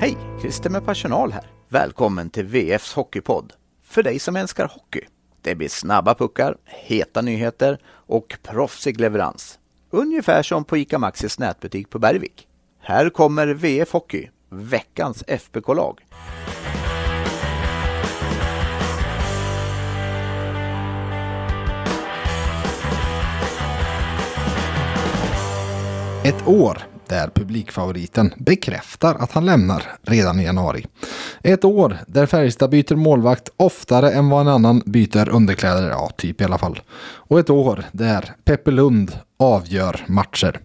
Hej! Christer med personal här. Välkommen till VFs Hockeypodd. För dig som älskar hockey. Det blir snabba puckar, heta nyheter och proffsig leverans. Ungefär som på ICA Maxis nätbutik på Bergvik. Här kommer VF Hockey, veckans FBK-lag. Ett år där publikfavoriten bekräftar att han lämnar redan i januari. Ett år där Färjestad byter målvakt oftare än vad en annan byter underkläder, ja typ i alla fall. Och ett år där Peppe Lund avgör matcher.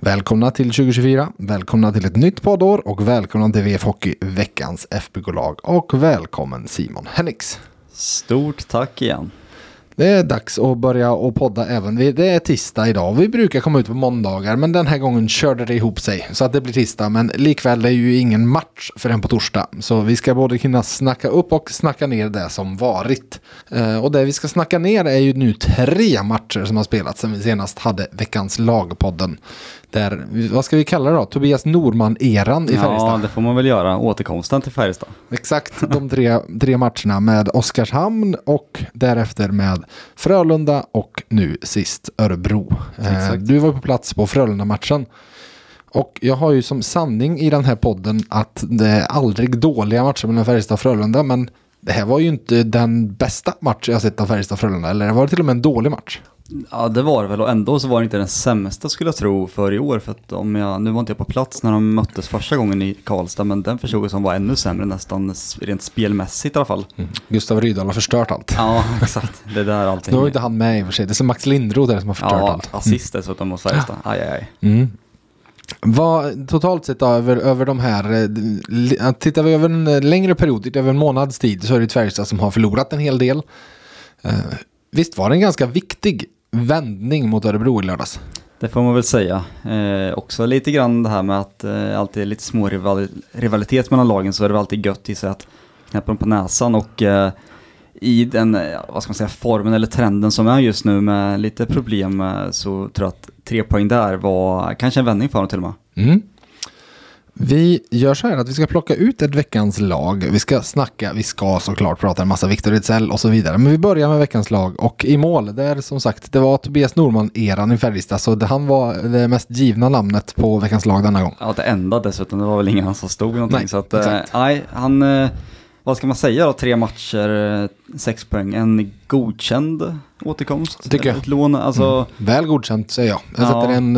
Välkomna till 2024, välkomna till ett nytt poddår och välkomna till VF Hockey, veckans FBK-lag och välkommen Simon Hennix. Stort tack igen. Det är dags att börja och podda även. Det är tisdag idag. Vi brukar komma ut på måndagar men den här gången körde det ihop sig. Så att det blir tisdag men likväl det är ju ingen match förrän på torsdag. Så vi ska både kunna snacka upp och snacka ner det som varit. Eh, och det vi ska snacka ner är ju nu tre matcher som har spelats sen vi senast hade veckans lagpodden. Där, vad ska vi kalla det då? Tobias Norman-eran i Färjestad. Ja, det får man väl göra. Återkomsten till Färjestad. Exakt, de tre, tre matcherna med Oskarshamn och därefter med Frölunda och nu sist Örebro. Eh, du var på plats på Frölunda-matchen. Och jag har ju som sanning i den här podden att det är aldrig dåliga matcher mellan Färjestad och Frölunda. Men det här var ju inte den bästa match jag sett av Färjestad och Frölunda. Eller det var till och med en dålig match. Ja det var det väl och ändå så var det inte den sämsta skulle jag tro för i år. För att om jag, nu var inte jag på plats när de möttes första gången i Karlstad men den förstod var ännu sämre nästan rent spelmässigt i alla fall. Mm. Gustav Rydahl har förstört allt. Ja exakt, det är där allting. Nu var inte han med i och för sig, det är som Max Lindroth där som har förstört ja, allt. Ja, assist dessutom mot Färjestad. Aj, aj, aj. Mm. Vad, totalt sett då, över, över de här, eh, tittar vi över en längre period, över en månads tid, så är det Färjestad som har förlorat en hel del. Uh, visst var det en ganska viktig vändning mot Örebro i lördags? Det får man väl säga. Eh, också lite grann det här med att eh, alltid är lite små rival rivalitet mellan lagen så är det alltid gött i sig att knäppa dem på näsan och eh, i den, eh, vad ska man säga, formen eller trenden som är just nu med lite problem eh, så tror jag att tre poäng där var kanske en vändning för dem till och med. Mm. Vi gör så här att vi ska plocka ut ett veckans lag. Vi ska snacka, vi ska såklart prata en massa Victor Ejdsell och så vidare. Men vi börjar med veckans lag och i mål, där som sagt, det var Tobias Norman-eran i Färjestad. Så det, han var det mest givna namnet på veckans lag denna gång. Ja, det enda dessutom, det var väl ingen som stod någonting. Nej, så att, eh, nej, han, eh, vad ska man säga då, tre matcher, eh, sex poäng, en godkänd återkomst? Tycker jag. Ett lån, alltså... Mm. Väl godkänt säger jag. Jag sätter ja. en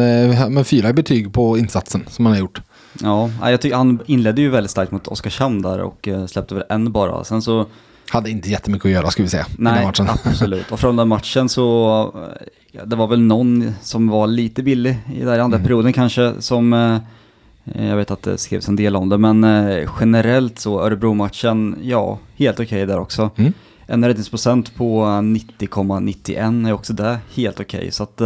med fyra i betyg på insatsen som han har gjort. Ja, jag tycker han inledde ju väldigt starkt mot Oskarshamn där och eh, släppte väl en bara. Sen så... Hade inte jättemycket att göra ska vi säga. Nej, absolut. Och från den matchen så, eh, det var väl någon som var lite billig i den andra mm. perioden kanske som, eh, jag vet att det skrevs en del om det, men generellt så Örebro-matchen, ja, helt okej okay där också. Mm. En räddningsprocent på 90,91 är också det helt okej. Okay. Så att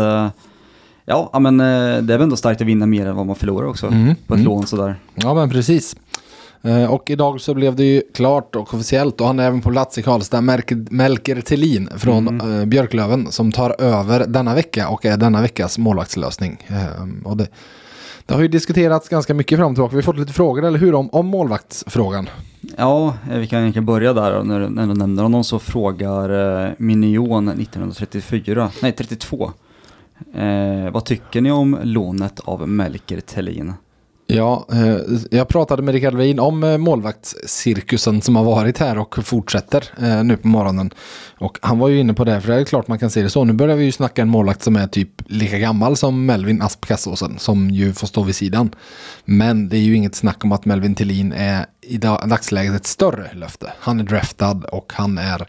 Ja, men eh, det är väl ändå starkt att vinna mer än vad man förlorar också mm. på ett mm. lån sådär. Ja, men precis. Eh, och idag så blev det ju klart och officiellt och han är även på plats i Karlstad, Melker Tillin från mm. Eh, Björklöven som tar över denna vecka och är denna veckas målvaktslösning. Och det, det har ju diskuterats ganska mycket fram och tillbaka. Vi har fått lite frågor, eller hur, om, om målvaktsfrågan. Ja, vi kan egentligen börja där. När, du nämner honom så frågar Minion 1934, nej 32. Eh, vad tycker ni om lånet av Melker Tellin? Ja, eh, jag pratade med Rickard Wien om eh, målvaktscirkusen som har varit här och fortsätter eh, nu på morgonen. Och han var ju inne på det, för det är klart man kan se det så. Nu börjar vi ju snacka en målvakt som är typ lika gammal som Melvin Asp Kassåsen, som ju får stå vid sidan. Men det är ju inget snack om att Melvin Tillin är i dagsläget ett större löfte. Han är draftad och han är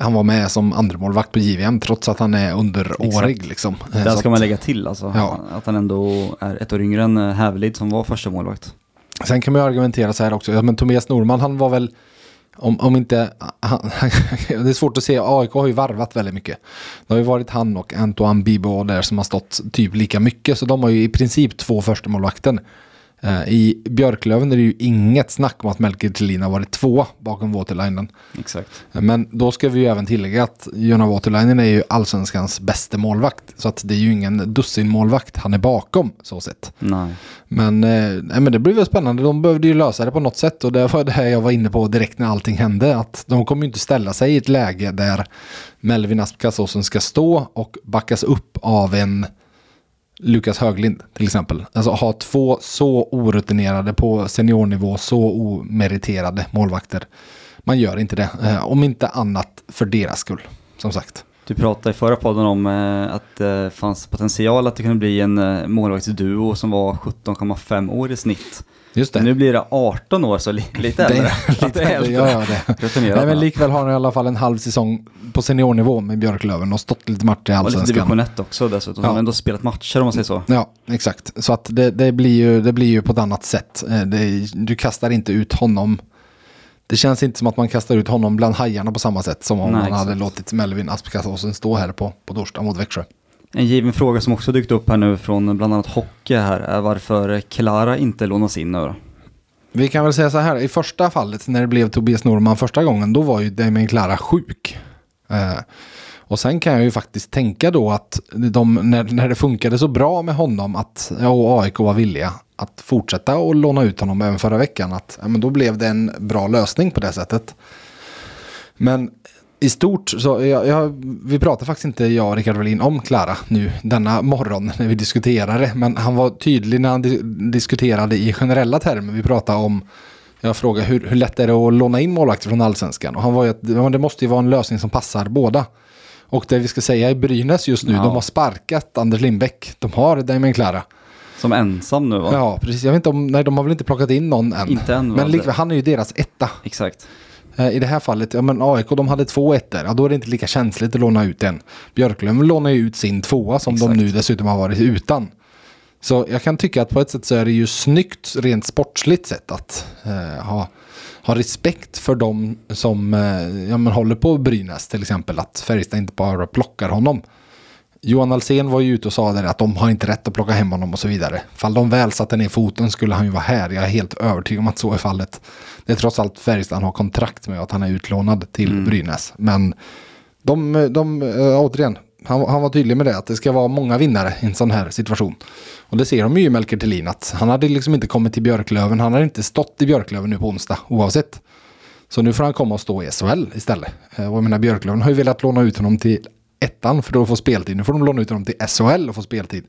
han var med som andremålvakt på JVM trots att han är underårig. Liksom. Eh, det ska man lägga till alltså. Ja. Att han ändå är ett år yngre än eh, Hävelid som var första målvakt. Sen kan man ju argumentera så här också. Ja, men Tobias Norman han var väl om, om inte, han, det är svårt att se, AIK har ju varvat väldigt mycket. Det har ju varit han och Antoine Bibo där som har stått typ lika mycket, så de har ju i princip två första målvakten Eh, I Björklöven är det ju inget snack om att Melker Thelin har varit två bakom Waterlinen. Exakt. Men då ska vi ju även tillägga att Jonna Waterlinen är ju allsvenskans bästa målvakt. Så att det är ju ingen dussinmålvakt han är bakom så sett. Nej. Men, eh, nej, men det blir väl spännande. De behövde ju lösa det på något sätt. Och det var det här jag var inne på direkt när allting hände. Att de kommer ju inte ställa sig i ett läge där Melvin Aspkasåsen ska stå och backas upp av en Lukas Höglind till exempel. Alltså ha två så orutinerade på seniornivå, så omeriterade målvakter. Man gör inte det. Eh, om inte annat för deras skull. Som sagt. Du pratade i förra podden om eh, att det fanns potential att det kunde bli en eh, målvaktsduo som var 17,5 år i snitt. Just det. Nu blir det 18 år, så li lite äldre. Lite äldre, ja, ja, det. Nej, men likväl har han i alla fall en halv säsong på seniornivå med Björklöven och stått lite matcher i Och lite allsvenskan. division 1 också dessutom. Ja. De har ändå spelat matcher om man säger så. Ja, exakt. Så att det, det, blir ju, det blir ju på ett annat sätt. Eh, Det, du kastar inte ut honom. Det känns inte som att man kastar ut honom bland hajarna på samma sätt som om Nej, man hade exakt. låtit Melvin Aspkasåsen stå här på, på torsdag mot Växjö. En given fråga som också dykt upp här nu från bland annat hockey här är varför Klara inte lånas in nu då? Vi kan väl säga så här, i första fallet när det blev Tobias Norman första gången, då var ju Damien Klara sjuk. Eh, och sen kan jag ju faktiskt tänka då att de, när, när det funkade så bra med honom att ja, och AIK var villiga att fortsätta och låna ut honom även förra veckan, att ja, men då blev det en bra lösning på det sättet. Men i stort så, jag, jag, vi pratar faktiskt inte jag och Rickard Wallin om Klara nu denna morgon när vi diskuterade. Men han var tydlig när han di diskuterade i generella termer. Vi pratade om, jag frågade hur, hur lätt är det att låna in målvakter från allsvenskan? Och han var ju att det måste ju vara en lösning som passar båda. Och det vi ska säga i Brynäs just nu, Ja. de har sparkat Anders Lindbäck. De har Damien Klara. Som ensam nu va? Ja, precis. Jag vet inte om, nej de har väl inte plockat in någon än. Inte än? Men likväl, han är ju deras etta. Exakt. Eh, I det här fallet, ja men AIK de hade två ettor, ja då är det inte lika känsligt att låna ut en. Björklöven lånar ju ut sin tvåa som Exakt. de nu dessutom har varit utan. Så jag kan tycka att på ett sätt så är det ju snyggt rent sportsligt sett att eh, ha, ha respekt för de som eh, ja, men håller på Brynäs till exempel. Att Färjestad inte bara plockar honom. Johan Alsen var ju ute och sa där att de har inte rätt att plocka hem honom och så vidare. Fall de väl satte ner foten skulle han ju vara här. Jag är helt övertygad om att så är fallet. Det är trots allt Färjestad han har kontrakt med att han är utlånad till Brynäs. Men de, de äh, återigen, han, han var tydlig med det att det ska vara många vinnare i en sån här situation. Och det ser de ju i Melker Thelin att han hade liksom inte kommit till Björklöven. Han hade inte stått i Björklöven nu på onsdag oavsett. Så nu får han komma och stå i SHL istället. Eh, Och jag menar Björklöven har ju velat låna ut honom till ettan för då få speltid. Nu får de låna ut honom till SHL och få speltid.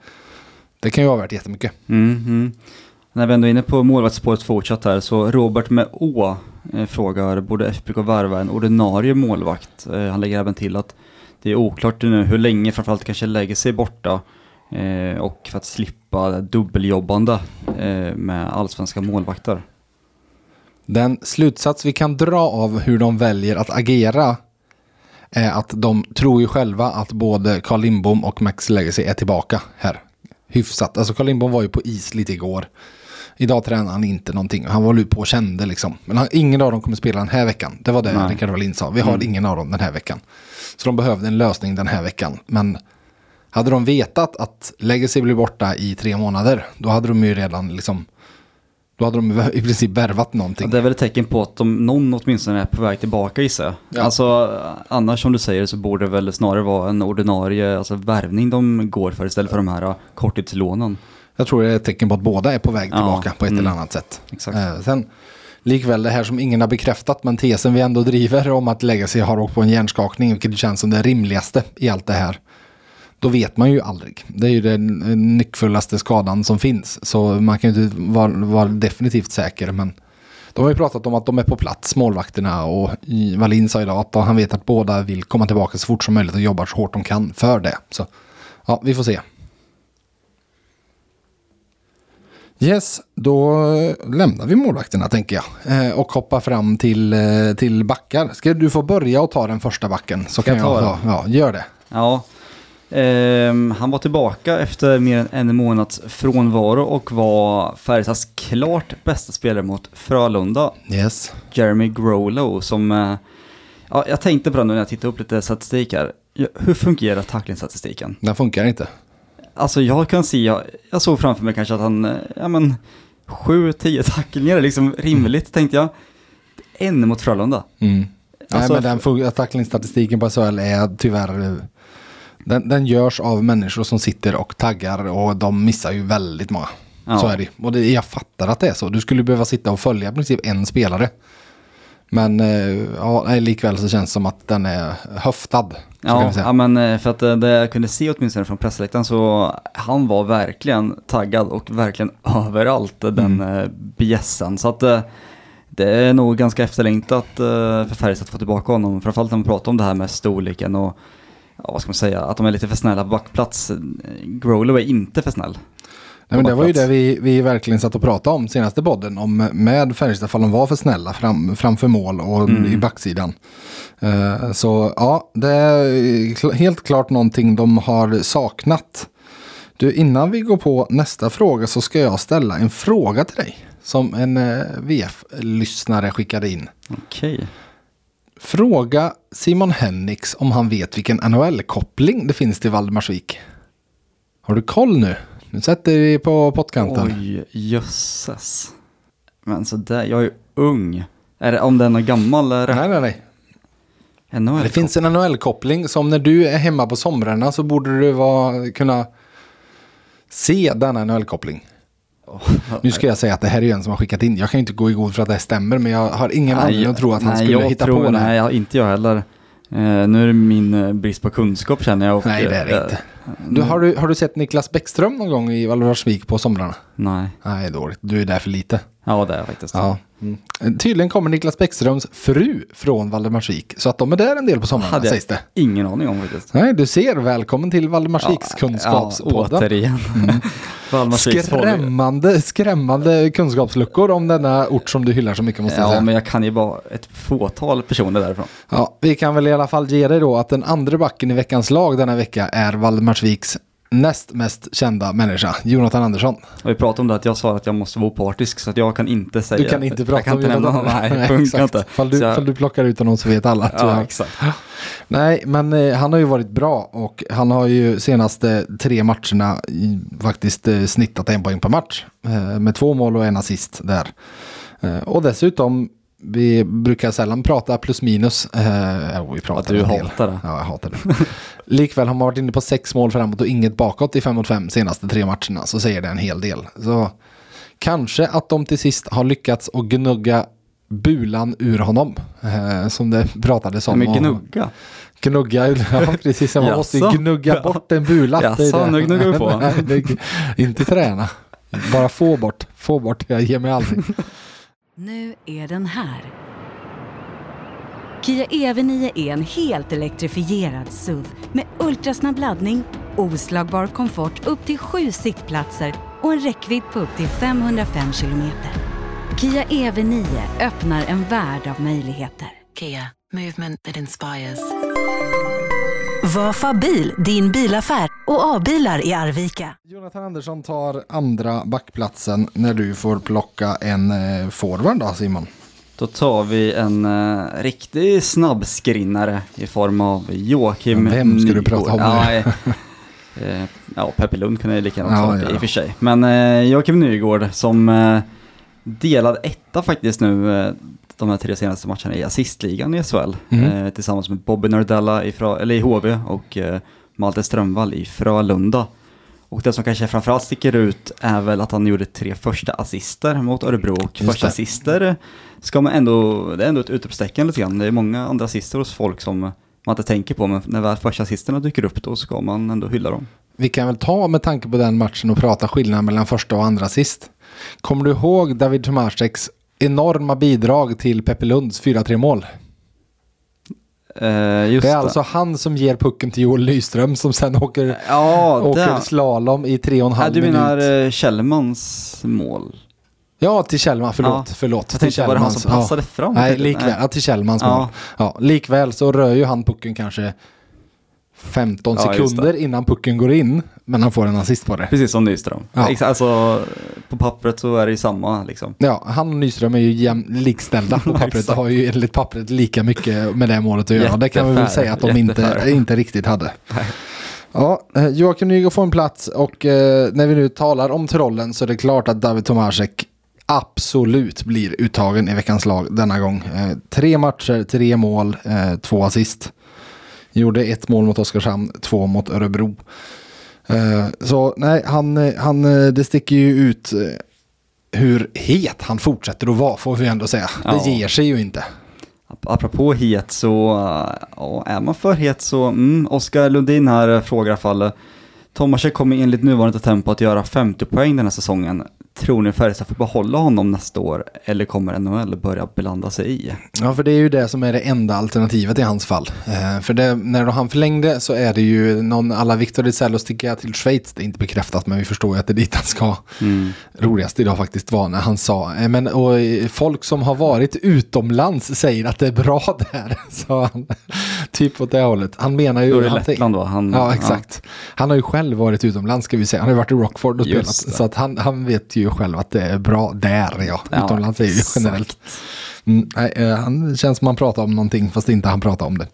Det kan ju vara värt jättemycket. Mm, mm. När vi ändå är inne på målvaktsspåret fortsatt här så Robert med Å eh, frågar borde FBK värva en ordinarie målvakt? Eh, han lägger även till att det är oklart nu hur länge framförallt kanske lägger sig borta eh, och för att slippa dubbeljobbande med allsvenska målvakter. Den slutsats vi kan dra av hur de väljer att agera att de tror ju själva att både Carl Lindbom och Max Legacy är tillbaka här. Hyfsat. Alltså Carl Lindbom var ju på is lite igår. Idag tränar han inte någonting. Han var ju på och kände liksom. Men han, ingen av dem kommer spela den här veckan. Det var det Nej. Rickard Wallin sa. Vi har ingen av dem den här veckan. Så de behövde en lösning den här veckan. Men hade de vetat att Legacy blir borta i tre månader. Då hade de ju redan liksom. Då hade de i princip värvat någonting. Det är väl ett tecken på att de, någon åtminstone är på väg tillbaka gissar jag. Ja. Alltså annars som du säger så borde det väl snarare vara en ordinarie alltså, värvning de går för istället för de här uh, korttidslånen. Jag tror det är ett tecken på att båda är på väg Ja, tillbaka på ett mm. eller annat sätt. Exakt. Eh, sen likväl det här som ingen har bekräftat men tesen vi ändå driver om att Legacy har åkt på en hjärnskakning vilket känns som det rimligaste i allt det här. Då vet man ju aldrig. Det är ju den eh, nyckfullaste skadan som finns. Så man kan ju inte vara, vara definitivt säker men de har ju pratat om att de är på plats, målvakterna och Wallin sa idag att han vet att båda vill komma tillbaka så fort som möjligt och jobbar så hårt de kan för det. Så ja, vi får se. Yes, då lämnar vi målvakterna tänker jag. Eh, och hoppar fram till, eh, till backar. Ska du få börja och ta den första backen? Så kan jag jag, ta ja, gör det. Ja, han var tillbaka efter mer än en månads frånvaro och var Färjestads klart bästa spelare mot Frölunda, Yes. Jeremy Grolo, som... eh, ja, jag tänkte på det när jag tittade upp lite statistik här. Hur fungerar tacklingsstatistiken? Den funkar inte. Alltså jag kan se, jag, jag såg framför mig kanske att han, eh, ja men, sju, tio tacklingar är liksom rimligt tänkte jag. En mot Frölunda. Mm. Alltså, Nej, men den tacklingstatistiken på SHL är tyvärr... Den, den görs av människor som sitter och taggar och de missar ju väldigt många. Ja. Så är det. Och det, jag fattar att det är så. Du skulle behöva sitta och följa i princip en spelare. Men eh, ja, likväl så känns det som att den är höftad. Ja, ja, men eh, för att eh, det jag kunde se åtminstone från pressläktaren så han var verkligen taggad och verkligen överallt den Mm. bjässen. Så att det är nog ganska efterlängtat för Färjestad att få tillbaka honom. Framförallt när man pratar om det här med storleken och ja, vad ska man säga, att de är lite för snälla på backplats. Growlow är inte för snäll. Nej, men det var ju det vi, vi verkligen satt och pratade om senaste podden. Om med Färjestad, fall de var för snälla fram, framför mål och Mm. i backsidan. Eh, så ja, det är helt klart någonting de har saknat. Du, innan vi går på nästa fråga så ska jag ställa en fråga till dig. Som en eh, VF-lyssnare skickade in. Okej. Fråga Simon Hennix om han vet vilken NHL-koppling det finns till Valdemarsvik. Har du koll nu? Nu sätter vi på pottkanten. Oj, jösses. Men så där, jag är ju ung. Är det, om den är gammal? Är det, Nej, nej, nej. NHL Det finns en NHL-koppling som när du är hemma på somrarna så borde du vara, kunna se denna NHL-koppling. Nu ska jag säga att det här är en som har skickat in. Jag kan ju inte gå i god för att det här stämmer men jag har ingen anledning att tro att han nej, skulle hitta tror, på det Nej, jag, inte jag heller. Eh, nu är det min eh, brist på kunskap känner jag. Och, Nej, det är det eh, inte. Du, har, du, har du sett Niklas Bäckström någon gång i Valdemarsvik på somrarna? Nej, Nej, dåligt. Du är där för lite. ja det är jag faktiskt. Ja. Mm. Tydligen kommer Niklas Bäckströms fru från Valdemarsvik. Så att de är där en del på somrarna Hade sägs det. ingen aning om faktiskt. Nej, du ser. Välkommen till Valdemarsviks Ja, kunskapspodden. återigen. Valdemarsviks får vi- Skrämmande, skrämmande kunskapsluckor om denna ort som du hyllar så mycket måste jag Ja, säga. men jag kan ju bara ett fåtal personer därifrån. Ja, vi kan väl i alla fall ge dig då att den andra backen i veckans lag denna vecka är Valdemarsviks näst mest kända människa, Jonathan Andersson. Och vi pratade om det att jag sa att jag måste vara opartisk så att jag kan inte säga. Du kan inte prata jag kan om inte Jonathan nämna. Nej, det funkar exakt. inte. Fall du, jag- fall du plockar ut honom så vet alla. att Ja, exakt. Nej, men eh, han har ju varit bra och han har ju senaste tre matcherna i, faktiskt eh, snittat en poäng per match. Eh, med två mål och en assist där. Eh, och dessutom, vi brukar sällan prata plus minus. Eh, vi pratar Att du hatar det. Ja, jag hatar det. Likväl har man varit inne på sex mål framåt och inget bakåt i fem mot fem senaste tre matcherna så säger det en hel del. Så kanske att de till sist har lyckats att gnugga bulan ur honom. Eh, som det pratades om. Och- gnugga. Gnugga, ja precis. Man måste gnugga bort en bula. Jaså, nu gnuggar vi på. Nej, inte träna. Bara få bort. Få bort. Jag ger mig aldrig. Nu är den här. Kia EV9 är en helt elektrifierad SUV med ultrasnabb laddning, oslagbar komfort upp till sju sittplatser och en räckvidd på upp till 505 kilometer. Kia EV9 öppnar en värld av möjligheter. Kia, movement that inspires. Var Fabil din bilaffär och A-bilar i Arvika. Jonathan Andersson tar andra backplatsen när du får plocka en eh, forward då Simon. Då tar vi en uh, riktig snabbskrinnare i form av Joakim Men vem ska du Nygård. prata om nu? Ja, eh, eh, ja, Peppe Lund kan jag lika gärna Ja, ta ja. i och för sig. Men eh, Joakim Nygård som eh, delad etta faktiskt nu eh, de här tre senaste matcherna i assistligan i SHL. Mm. Eh, tillsammans med Bobby Nardella i, Fra, eller i HV och eh, Malte Strömvall i Frölunda. Och det som kanske framförallt sticker ut är väl att han gjorde tre första assister mot Örebro och Just första det. assister ska man ändå, det är ändå ett utropstecken lite grann. Det är många andra assister hos folk som man inte tänker på men när väl första assisterna dyker upp då ska man ändå hylla dem. Vi kan väl ta med tanke på den matchen och prata skillnaden mellan första och andra sist. Kommer du ihåg David Tomaseks enorma bidrag till Peppe Lunds 4-3 mål? Eh, Det är alltså han som ger pucken till Joel Nyström som sen åker, Ja, åker slalom i tre och en Ja, halv du minut. menar eh, Kjellmans mål? Ja, till Kjellman, förlåt. Ja. förlåt Jag till tänkte, var det han som Kjellmans, passade fram? Nej, likväl. Ja, till Kjellmans Ja. mål. Ja, likväl så rör ju han pucken kanske 15 Ja, sekunder innan pucken går in. Men han får en assist på det. Precis som Nyström. Ja. Alltså, på pappret så är det ju samma liksom. Ja, han och Nyström är ju jäm, likställda på pappret. Det har ju enligt pappret lika mycket med det målet att göra. Det kan vi väl säga att de inte, inte riktigt hade. Ja, eh, Joakim Nygård får en plats och eh, när vi nu talar om trollen så är det klart att David Tomasek absolut blir uttagen i veckans lag denna gång. Eh, tre matcher, tre mål, eh, två assist. Gjorde ett mål mot Oskarshamn, två mot Örebro. Eh, så nej, han, eh, han, eh, det sticker ju ut hur het han fortsätter att vara, får vi ändå säga. Ja. Det ger sig ju inte. Ap- Apropå het så, ja, är man för het så, mm, Oskar Lundin här frågar i alla fall, Tomasek kommer enligt nuvarande tempo att göra 50 poäng den här säsongen. Tror ni Färjestad får behålla honom nästa år eller kommer NHL börja blanda sig i? Ja, för det är ju det som är det enda alternativet i hans fall. Eh, för det, när han förlängde så är det ju någon alla Victor Rizzello sticker till Schweiz. Det är inte bekräftat, men vi förstår ju att det är dit han ska. Roligast idag faktiskt var när han sa, eh, men och, eh, folk som har varit utomlands säger att det är bra där. Så han, typ åt det hållet. Han menar ju... Då är det han, Lettland då? Han, Ja, exakt. Han har ju själv varit utomlands ska vi säga. Han har ju varit i Rockford och Just spelat. det. Så att han, han vet ju själv att det är bra där, ja. Ja, utomlands är ju generellt. Mm, nej, eh, han känns som han pratar om någonting fast inte han pratar om det.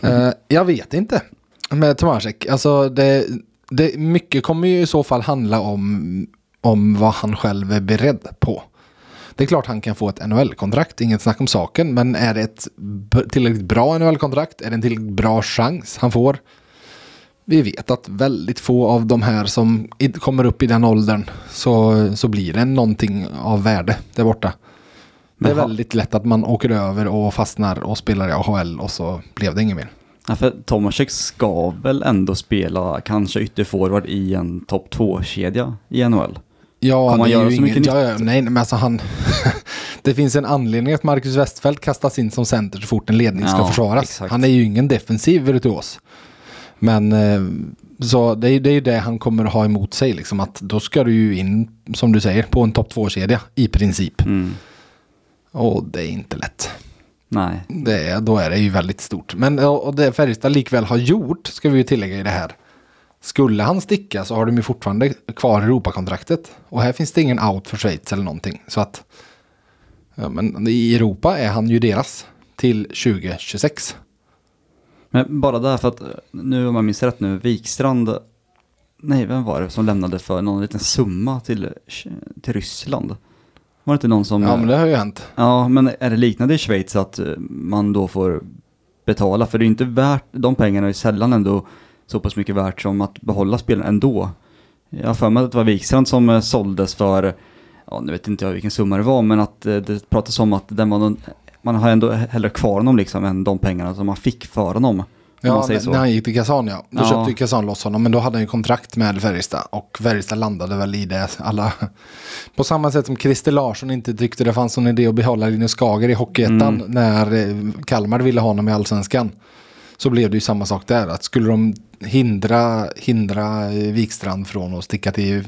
Eh, jag vet inte med Tomasek. Alltså det, det, mycket kommer ju i så fall handla om, om vad han själv är beredd på. Det är klart han kan få ett NHL-kontrakt, inget snack om saken. Men är det ett tillräckligt bra NHL-kontrakt? Är det en tillräckligt bra chans han får? Vi vet att väldigt få av de här som kommer upp i den åldern så, så blir det någonting av värde där borta. Det är Men ha- väldigt lätt att man åker över och fastnar och spelar i AHL och så blev det inget mer. Ja, för Tomasek ska väl ändå spela kanske ytterforward i en topp 2-kedja i NHL? Ja, Kommer han göra ju så mycket ingen, ja, ja, nej, men alltså han... det finns en anledning att Marcus Westfeldt kastas in som center så fort en ledning ska Ja, försvaras. exakt. Han är ju ingen defensiv virtuos. Men eh, så det är det är det han kommer ha emot sig. Liksom, att då ska du ju in, som du säger, på en topp 2-kedja i princip. Mm. Och det är inte lätt. Nej, Det då är det ju väldigt stort. Men och det Färjestad likväl har gjort, ska vi ju tillägga i det här. Skulle han sticka så har de ju fortfarande kvar Europakontraktet. Och här finns det ingen out för Schweiz eller någonting. Så att ja, men i Europa är han ju deras till 2026. Men bara därför att, nu om jag minns rätt nu, Wikstrand, nej vem var det som lämnade för någon liten summa till, till Ryssland? Var det inte någon som... Ja men det har ju hänt. Ja, men är det liknande i Schweiz att eh, man då får betala? För det är inte värt, de pengarna är sällan ändå så pass mycket värt som att behålla spelaren ändå. Jag har för mig att det var Wikstrand som eh, såldes för, ja nu vet inte jag vilken summa det var, men att eh, det pratas om att den var någon, man har ändå hellre kvar honom liksom än de pengarna som man fick för honom. Ja, när han gick till Kazan ja. Då Ja. köpte ju Kazan loss honom. Men då hade han ju kontrakt med Färjestad. Och Färjestad landade väl i det alla. På samma sätt som Christer Larsson inte tyckte det fanns någon idé att behålla Linus Skager i Hockeyettan. Mm. När eh, Kalmar ville ha honom i Allsvenskan. Så blev det ju samma sak där. Att skulle de hindra, hindra Wikstrand från att sticka till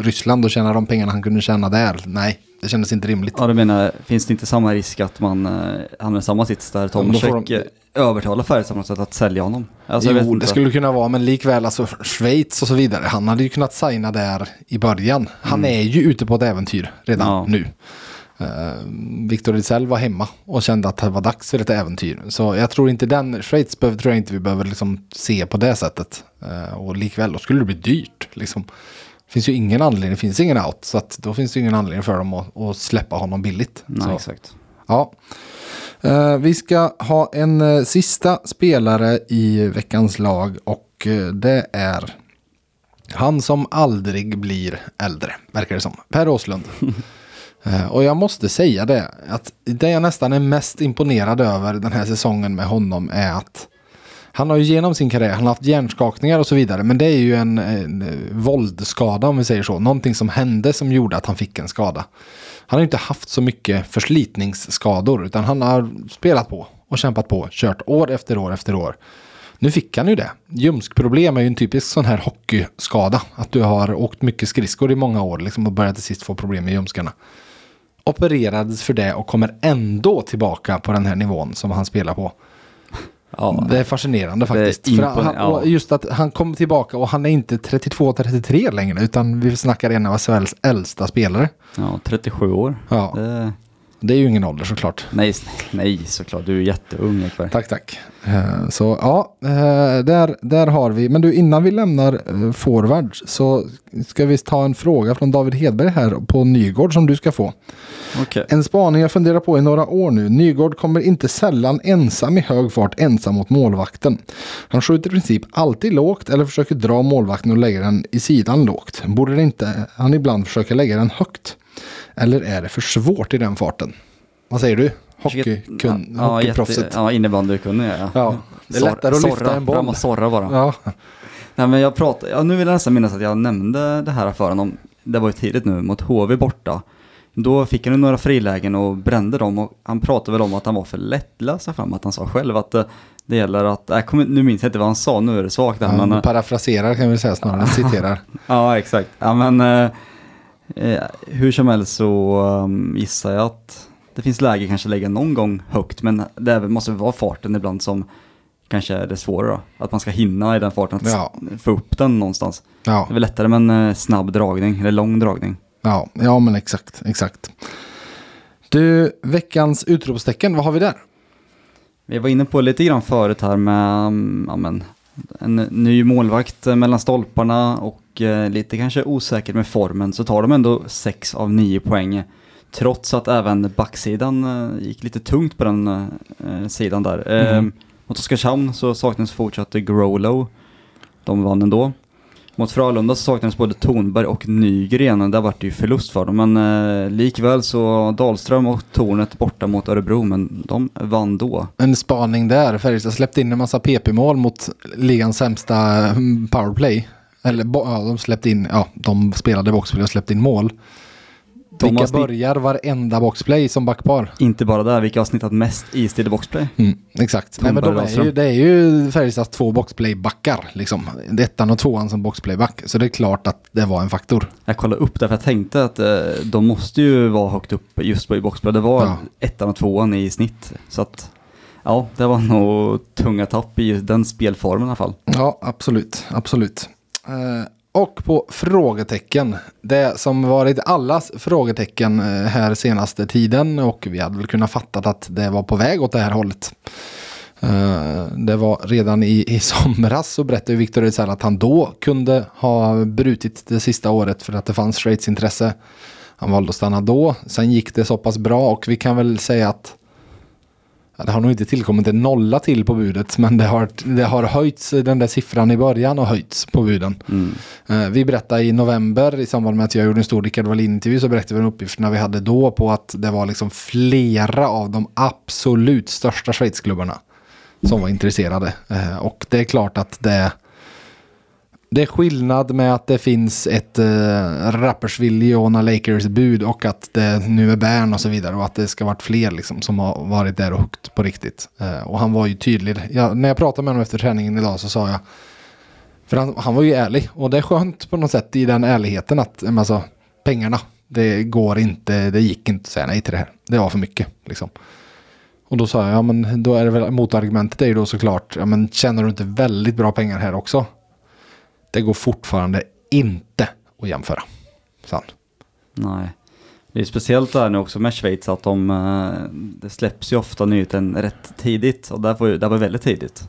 Ryssland och tjäna de pengarna han kunde tjäna där. Nej, det kändes inte rimligt. Ja, du menar, finns det inte samma risk att man eh, hamnar i samma sits där Ja, får Tomasek de- eh, övertalar Färjestad att sälja honom? Alltså, jo, det skulle kunna vara, men likväl alltså Schweiz och så vidare. Han hade ju kunnat signa där i början. Han är ju ute på ett äventyr redan Ja. nu. Uh, Victor Rizell var hemma och kände att det var dags för ett äventyr. Så jag tror inte den, Schweiz behöver, tror jag inte vi behöver liksom se på det sättet. Eh, och likväl, då skulle det bli dyrt. Liksom. Finns ju ingen anledning, det finns ingen out. Så att då finns det ingen anledning för dem att, att släppa honom billigt. Nej, så. exakt. Ja. Eh, vi ska ha en eh, sista spelare i veckans lag och eh, det är han som aldrig blir äldre, verkar det som. Per Åslund. Och jag måste säga det, att det jag nästan är mest imponerad över den här säsongen med honom är att han har ju genom sin karriär, han har haft hjärnskakningar och så vidare, men det är ju en, en eh, våldskada om vi säger så. Någonting som hände som gjorde att han fick en skada. Han har ju inte haft så mycket förslitningsskador, utan han har spelat på och kämpat på, kört år efter år efter år. Nu fick han ju det. Ljumskproblem är ju en typisk sån här hockeyskada. Att du har åkt mycket skridskor i många år liksom, och börjat till sist få problem med ljumskarna. Opererades för det och kommer ändå tillbaka på den här nivån som han spelar på. Ja, Det är fascinerande Det är faktiskt. För impon- han, just att han kommer tillbaka och han är inte 32-33 längre utan vi snackar en av SHLs äldsta spelare. ja 37 år. Ja. Det, Det är ju ingen ålder såklart. Nej, nej såklart. Du är jätteung Ekberg. Tack, tack. Eh, Så ja, eh, där, där har vi. Men du, innan vi lämnar eh, forwards så ska vi ta en fråga från David Hedberg här på Nygård som du ska få. Okej. En spaning jag funderar på i några år nu. Nygård kommer inte sällan ensam i hög fart ensam mot målvakten. Han skjuter i princip alltid lågt eller försöker dra målvakten och lägga den i sidan lågt. Borde det inte han ibland försöka lägga den högt? Eller är det för svårt i den farten? Vad säger du? Hockeykun, Ja, hockeyproffset. jätte- Ja, innebandykunnig är jag. Ja, det är lättare att lyfta en boll. Fram och sorra bara. Ja, Nej men jag pratade, ja, nu vill jag nästan minnas att jag nämnde det här för honom. Det var ju tidigt nu mot HV borta. Då fick han några frilägen och brände dem och han pratade väl om att han var för lättlös fram att han sa själv att eh, det gäller att, jag kommer, nu minns jag inte vad han sa, nu är det svagt där men... han eh, parafraserar kan vi säga snarare än citerar. Ja, exakt. Ja, men eh, hur som helst så um, gissar jag att det finns läge kanske lägga någon gång högt, men det måste vara farten ibland som kanske är det svåra då. Att man ska hinna i den farten, att Ja. få upp den någonstans. Ja, Det är väl lättare med en eh, snabb dragning, eller lång dragning. ja, ja men exakt, exakt. Du, veckans utropstecken, vad har vi där? Vi var inne på lite grann förut här med um, ja, men, en ny målvakt eh, mellan stolparna och eh, lite kanske osäkert med formen så tar de ändå 6 av 9 poäng. Trots att även backsidan eh, gick lite tungt på den eh, sidan där. Mm. mot Oskarshamn så saknades fortsatt Growlow. De vann ändå. Mot Frölunda så saknades både Tornberg och Nygren. Där vart det ju förlust för dem. Men eh, likväl så Dahlström och Tornet borta mot Örebro. Men de vann då. En spaning där. Färjestad släppte in en massa PP-mål mot ligans sämsta mm, powerplay. Eller ja, de släppte in, ja, de spelade boxplay och släppte in mål. Vilka Thomas Nick- börjar varenda boxplay som backpar? Inte bara där, vilka har snittat mest i boxplay? Mm, exakt. Nej, men de är ju, det är ju Färjestads två boxplay-backar. Liksom. Ettan och tvåan som boxplayback. Så det är klart att det var en faktor. Jag kollade upp det för jag tänkte att eh, de måste ju vara högt upp just på i boxplay. Det var Ja. ettan och tvåan i snitt. Så att, ja, det var nog tunga tapp i den spelformen i alla fall. Ja, absolut. absolut. Eh, och på frågetecken. Det som varit allas frågetecken eh, här senaste tiden och vi hade väl kunnat fattat att det var på väg åt det här hållet. Eh, det var redan i, i somras så berättade Viktor Victor att han då kunde ha brutit det sista året för att det fanns Schweiz intresse. Han valde att stanna då. Sen gick det så pass bra och vi kan väl säga att det har nog inte tillkommit en nolla till på budet men det har, det har höjts, den där siffran i början har höjts på buden. Eh, vi berättade i november i samband med att jag gjorde en stor Rickard Wallin-intervju så berättade vi en uppgifterna vi hade då på att det var liksom flera av de absolut största Schweizklubbarna som var intresserade. Eh, och det är klart att det det är skillnad med att det finns ett eh, äh, Rapperswil Jona Lakers bud och att det nu är Bern och så vidare och att det ska varit fler liksom som har varit där och hukt på riktigt. Äh, och han var ju tydlig. Jag, när jag pratade med honom efter träningen idag så sa jag för han, han var ju ärlig och det är skönt på något sätt i den ärligheten att eh, alltså, pengarna det går inte, det gick inte att säga nej till det här. Det var för mycket liksom. Och då sa jag, ja men då är det väl motargumentet är ju då såklart, ja men tjänar du inte väldigt bra pengar här också? Det går fortfarande inte att jämföra. han. Nej. Det är speciellt där nu också med Schweiz att de, eh, det släpps ju ofta nyheten rätt tidigt och där var det var väldigt tidigt.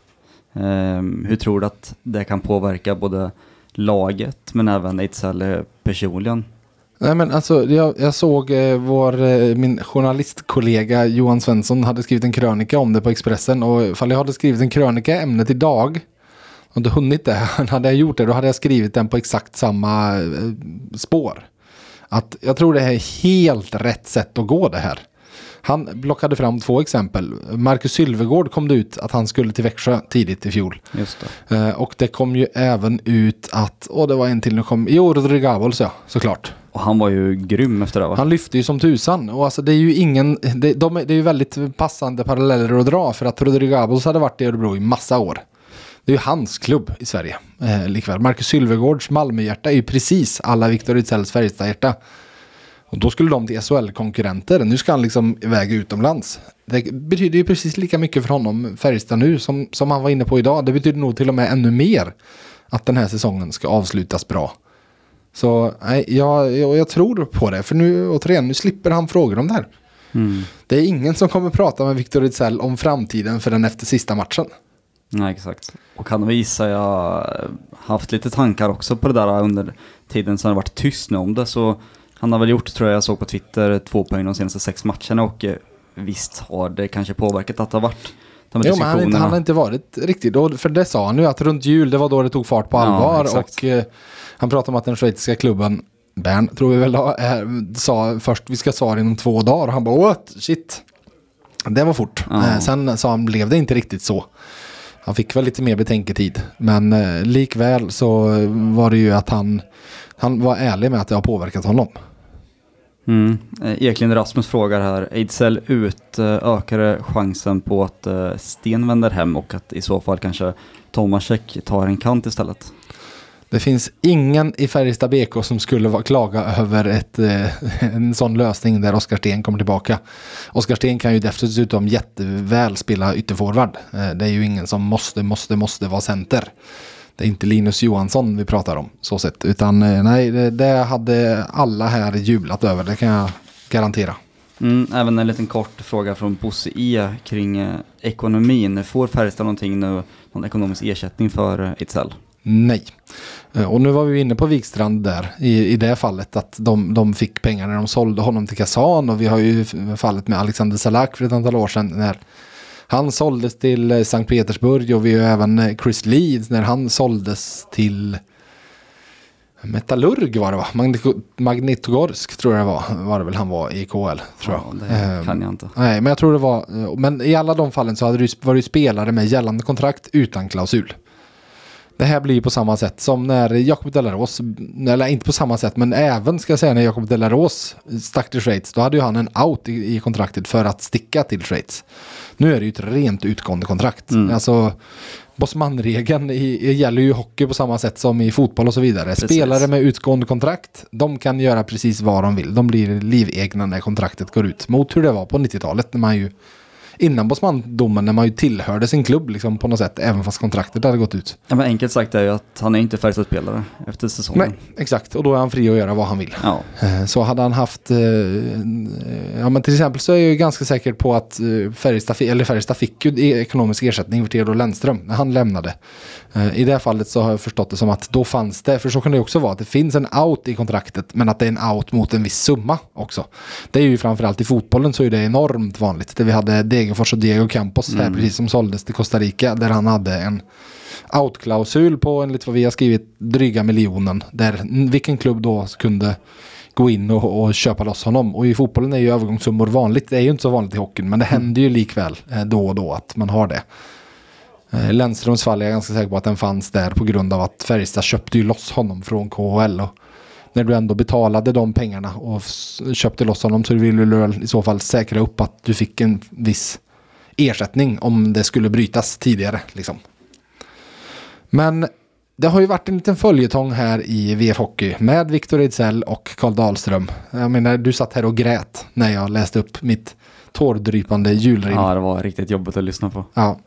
Ehm, hur tror du att det kan påverka både laget men även Ejdsell personligen? Nej men alltså jag, jag såg eh, vår, eh, min journalistkollega Johan Svensson hade skrivit en krönika om det på Expressen och ifall jag hade skrivit en krönika i ämnet idag och inte hunnit det, hade jag gjort det då hade jag skrivit den på exakt samma eh, spår. Att jag tror det är helt rätt sätt att gå det här. Han blockade fram två exempel. Marcus Sylvegård kom det ut att han skulle till Växjö tidigt i fjol. Det. Eh, och det kom ju även ut att, åh det var en till nu kom, jo Rodrigables ja, såklart. Och han var ju grym efter det va? Han lyfte ju som tusan och alltså det är ju ingen, det, de, det är ju väldigt passande paralleller att dra för att Rodrigables hade varit i Örebro i massa år. Det är ju hans klubb i Sverige eh, likväl. Marcus Sylvegårds Malmöhjärta är ju precis alla Viktor Rydsälls Färjestadhjärta. Och då skulle de till SHL-konkurrenter. Nu ska han liksom iväg utomlands. Det betyder ju precis lika mycket för honom, Färjestad nu, som, som han var inne på idag. Det betyder nog till och med ännu mer att den här säsongen ska avslutas bra. Så nej, jag, jag, jag tror på det. För nu återigen, nu slipper han frågor om det här. Mm. Det är ingen som kommer prata med Victor Ejdsell om framtiden förrän efter sista matchen. Nej, exakt. Och han har gissar jag haft lite tankar också på det där under tiden som det varit tyst nu om det. Så han har väl gjort, tror jag, jag såg på Twitter, två poäng de senaste sex matcherna och eh, visst har det kanske påverkat att det har varit de här Jo, men han, har inte, diskussionerna. han har inte varit riktigt, och för det sa han ju att runt jul, det var då det tog fart på Ja, allvar. exakt. och eh, han pratade om att den schweiziska klubben, Bern, tror vi väl, eh, sa först vi ska svara inom två dagar. Och han bara, what, shit. Det var fort. Ja. Eh, sen sa han, blev det inte riktigt så. Han fick väl lite mer betänketid. Men eh, likväl så var det ju att han, han var ärlig med att det har påverkat honom. Mm. Eh, Eklind Rasmus frågar här, Ejdsell ut, eh, ökar chansen på att eh, Sten vänder hem och att i så fall kanske Tomasek tar en kant istället? Det finns ingen i Färjestad BK som skulle vara, klaga över ett, eh, en sån lösning där Oskar Sten kommer tillbaka. Oskar Sten kan ju dessutom jätteväl spela ytterforward. Eh, det är ju ingen som måste, måste, måste vara center. Det är inte Linus Johansson vi pratar om så sett. Utan eh, nej, det, det hade alla här jublat över. Det kan jag garantera. Mm, även en liten kort fråga från Bosse E kring ekonomin. Får Färjestad någonting nu, någon ekonomisk ersättning för Itzel? Nej. Eh, Och nu var vi inne på Wikstrand där i, i det fallet att de, de fick pengar när de sålde honom till Kazan och vi har ju fallet med Alexander Salak för ett antal år sedan när han såldes till eh, Sankt Petersburg och vi har även eh, Chris Leeds när han såldes till Metallurg var det va? Magnito- Magnitogorsk tror jag det var, var det väl han var i KL. Tror Ja, jag. det Ehm, kan jag inte. Nej, men jag tror det var, men i alla de fallen så hade det ju, var det ju spelare med gällande kontrakt utan klausul. Det här blir ju på samma sätt som när Jakob Delaros, eller inte på samma sätt, men även ska jag säga när Jakob Delaros stack till Schweiz, då hade ju han en out i, i kontraktet för att sticka till Schweiz. Nu är det ju ett rent utgående kontrakt. Mm. Alltså, Bosman-regeln gäller ju hockey på samma sätt som i fotboll och så vidare. Precis. Spelare med utgående kontrakt, de kan göra precis vad de vill. De blir livegna när kontraktet går ut. Mot hur det var på 90-talet när man ju innan Bosman-domen när man ju tillhörde sin klubb liksom på något sätt även fast kontraktet hade gått ut. Ja, men enkelt sagt är ju att han är inte Färjestad-spelare efter säsongen. Nej, exakt. Och då är han fri att göra vad han vill. Ja, Eh, Så hade han haft, eh, ja men till exempel så är jag ju ganska säker på att eh, Färjestad, fi- eller Färjestad fick ju ekonomisk ersättning för Theodor Lennström när han lämnade. Eh, I det här fallet så har jag förstått det som att då fanns det, för så kan det också vara, att det finns en out i kontraktet men att det är en out mot en viss summa också. Det är ju framförallt i fotbollen så är det enormt vanligt. Där vi hade Degerfors och Diego Campos här precis som såldes till Costa Rica där han hade en outklausul på enligt vad vi har skrivit dryga miljonen. Där vilken klubb då kunde gå in och, och köpa loss honom. Och i fotbollen är ju övergångssummor vanligt. Det är ju inte så vanligt i hockeyn men det händer ju likväl eh, då och då att man har det. Eh, Lennströms fall är jag ganska säker på att den fanns där på grund av att Färjestad köpte ju loss honom från KHL. Och när du ändå betalade de pengarna och köpte loss honom så ville du i så fall säkra upp att du fick en viss ersättning om det skulle brytas tidigare. Liksom. Men det har ju varit en liten följetong här i VF Hockey med Viktor Ejdsell och Karl Dahlström. Jag menar, du satt här och grät när jag läste upp mitt tårdrypande julrim. ja, det var riktigt jobbigt att lyssna på. Ja.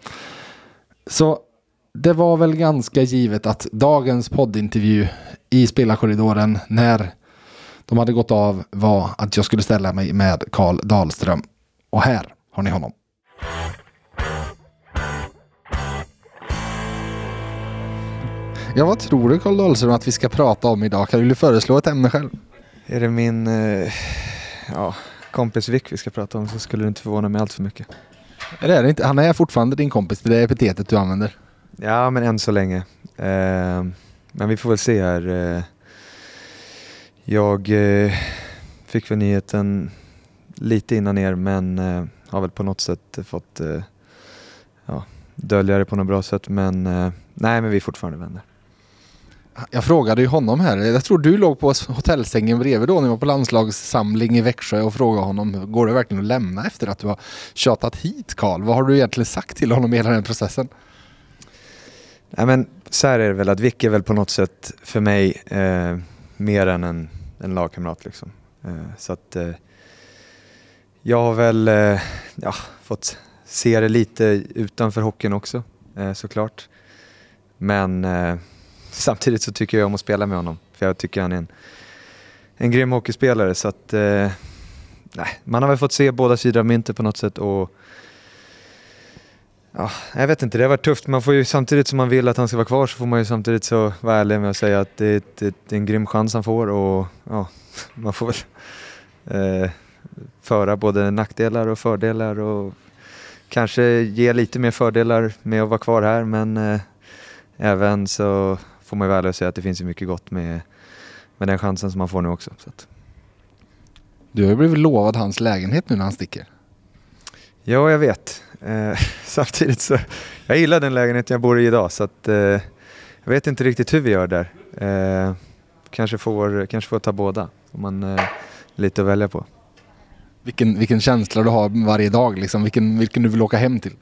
Så det var väl ganska givet att dagens poddintervju i spelarkorridoren när de hade gått av var att jag skulle ställa mig med Karl Dahlström. Och här har ni honom. Ja, vad tror du Karl Dahlström att vi ska prata om idag? Kan du föreslå ett ämne själv? Är det min eh, ja, kompis Vic vi ska prata om så skulle det inte förvåna mig allt för mycket. Det är det inte. Han är fortfarande din kompis, det är epitetet du använder. Ja, men än så länge. Eh, men vi får väl se här. Eh. Jag eh, fick väl nyheten lite innan er men eh, har väl på något sätt fått eh, ja, dölja det på något bra sätt. Men eh, nej, men vi är fortfarande vänner. Jag frågade ju honom här, jag tror du låg på hotellsängen bredvid då när vi var på landslagssamling i Växjö och frågade honom, går det verkligen att lämna efter att du har tjatat hit Karl? Vad har du egentligen sagt till honom i hela den processen? Nej, men så här är det väl att Vic är väl på något sätt för mig eh, mer än en, en lagkamrat. Liksom. Eh, så att eh, jag har väl eh, ja, fått se det lite utanför hockeyn också eh, såklart. Men eh, samtidigt så tycker jag om att spela med honom. För jag tycker han är en, en grym hockeyspelare. Så att, eh, nej, man har väl fått se båda sidor av myntet på något sätt och Ja, jag vet inte, det har varit tufft. Man får ju samtidigt som man vill att han ska vara kvar så får man ju samtidigt så vara ärlig med att säga att det är, det är en grym chans han får och ja, man får väl eh, föra både nackdelar och fördelar och kanske ge lite mer fördelar med att vara kvar här men eh, även så får man ju och säga att det finns ju mycket gott med, med den chansen som man får nu också. Så att. Du har ju blivit lovad hans lägenhet nu när han sticker. Ja, jag vet. Eh, samtidigt så, jag gillar den lägenheten jag bor i idag så att eh, jag vet inte riktigt hur vi gör där. Eh, kanske, får, kanske får ta båda om man eh, lite att välja på. Vilken, vilken känsla du har varje dag liksom, vilken, vilken du vill åka hem till.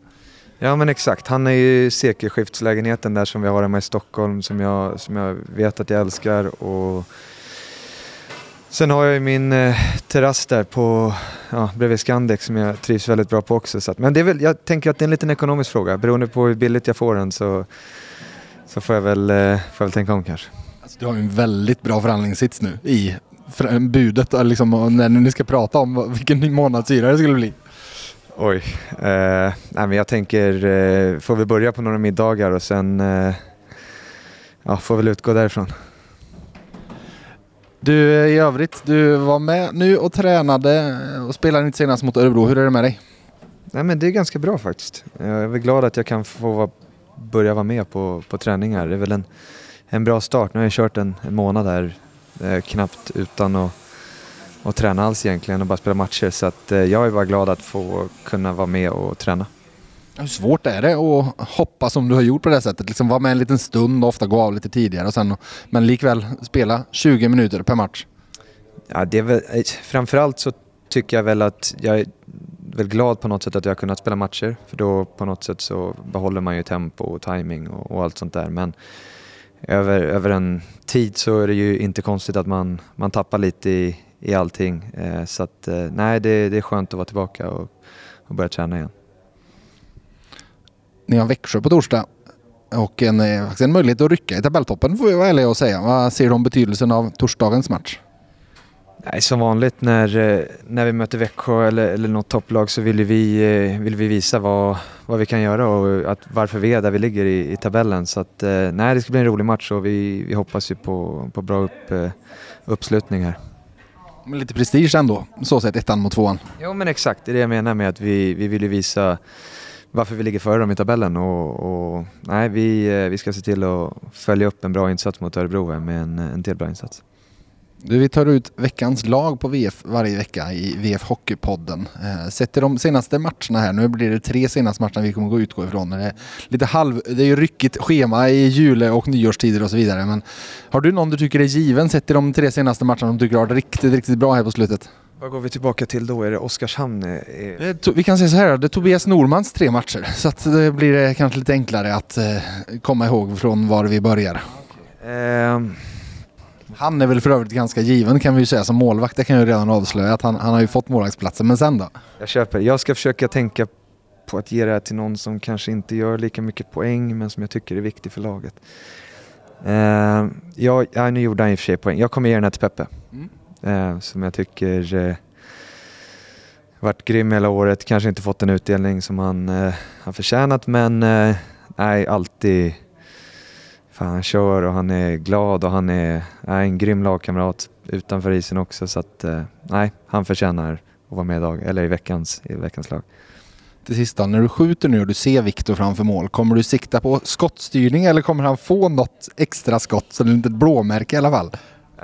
Ja men exakt, han är ju sekelskifteslägenheten sekelskiftslägenheten där som vi har hemma i Stockholm som jag, som jag vet att jag älskar och Sen har jag ju min eh, terrass där på, ja, bredvid Scandic som jag trivs väldigt bra på också. Så att, men det är väl, jag tänker att det är en liten ekonomisk fråga. Beroende på hur billigt jag får den så, så får, jag väl, eh, får jag väl tänka om kanske. Alltså, du har ju en väldigt bra förhandlingssits nu i budet liksom, när ni ska prata om vilken månadshyra det skulle bli. Oj. Eh, nej men jag tänker, eh, får vi börja på några middagar och sen eh, ja, får väl utgå därifrån. Du eh, i övrigt, du var med nu och tränade och spelade inte senast mot Örebro. Hur är det med dig? Nej men det är ganska bra faktiskt. Jag är väl glad att jag kan få vara, börja vara med på, på träningar. Det är väl en, en bra start. Nu har jag kört en, en månad här eh, knappt utan att, att träna alls egentligen och bara spela matcher. Så att, eh, jag är bara glad att få kunna vara med och träna. Hur svårt är det att hoppa som du har gjort på det här sättet? Liksom vara med en liten stund och ofta gå av lite tidigare och sen, men likväl spela 20 minuter per match. Ja, det är väl, eh, framförallt så tycker jag väl att jag är väl glad på något sätt att jag har kunnat spela matcher. För då på något sätt så behåller man ju tempo och timing och, och allt sånt där. Men över, över en tid så är det ju inte konstigt att man, man tappar lite i, i allting. Eh, så att eh, nej, det, det är skönt att vara tillbaka och, och börja träna igen. Ni har Växjö på torsdag och en, eh, en möjlighet att rycka i tabelltoppen får vi vara ärliga och säga. Vad ser du om betydelsen av torsdagens match? Nej, som vanligt när, när vi möter Växjö eller, eller något topplag så vill vi, vill vi visa vad, vad vi kan göra och att, varför vi är där vi ligger i, i tabellen. Så att, nej, det ska bli en rolig match och vi, vi hoppas ju på, på bra upp, uppslutning här. Men lite prestige ändå, så sett ettan mot tvåan. Jo men exakt, det är det jag menar med att vi, vi vill ju visa varför vi ligger före dem i tabellen och, och nej, vi, eh, vi ska se till att följa upp en bra insats mot Örebro med en, en till bra insats. Du, vi tar ut veckans lag på VF varje vecka i VF Hockeypodden. Eh, sett till de senaste matcherna här, nu blir det tre senaste matcherna vi kommer gå utgå ifrån. Det är, lite halv, det är ju ryckigt schema i jule och nyårstider och så vidare. Men har du någon du tycker är given sett till de tre senaste matcherna som du tycker har varit riktigt, riktigt bra här på slutet? Vad går vi tillbaka till då? Är det Oskarshamn? Är, Eh, to- Vi kan säga så här, det är Tobias Normans tre matcher. Så att det blir eh, kanske lite enklare att eh, komma ihåg från var vi börjar. Ehm, Han är väl för övrigt ganska given kan vi ju säga som målvakt. Det kan jag ju redan avslöja att han, han har ju fått målvaktsplatsen. Men sen då? Jag köper. Jag ska försöka tänka på att ge det här till någon som kanske inte gör lika mycket poäng men som jag tycker är viktig för laget. Uh, ja, ja, nu gjorde han i och för sig poäng. Jag kommer ge den här till Peppe. Eh, som jag tycker uh, varit grym hela året. Kanske inte fått den utdelning som han uh, har förtjänat men uh, nej, alltid fan, han kör och han är glad och han är, är en grym lagkamrat utanför isen också. Så att uh, nej, han förtjänar att vara med idag, eller i veckans, i veckans lag. Till sist då, när du skjuter nu och du ser Viktor framför mål, kommer du sikta på skottstyrning eller kommer han få något extra skott? Så det är inte ett blåmärke i alla fall.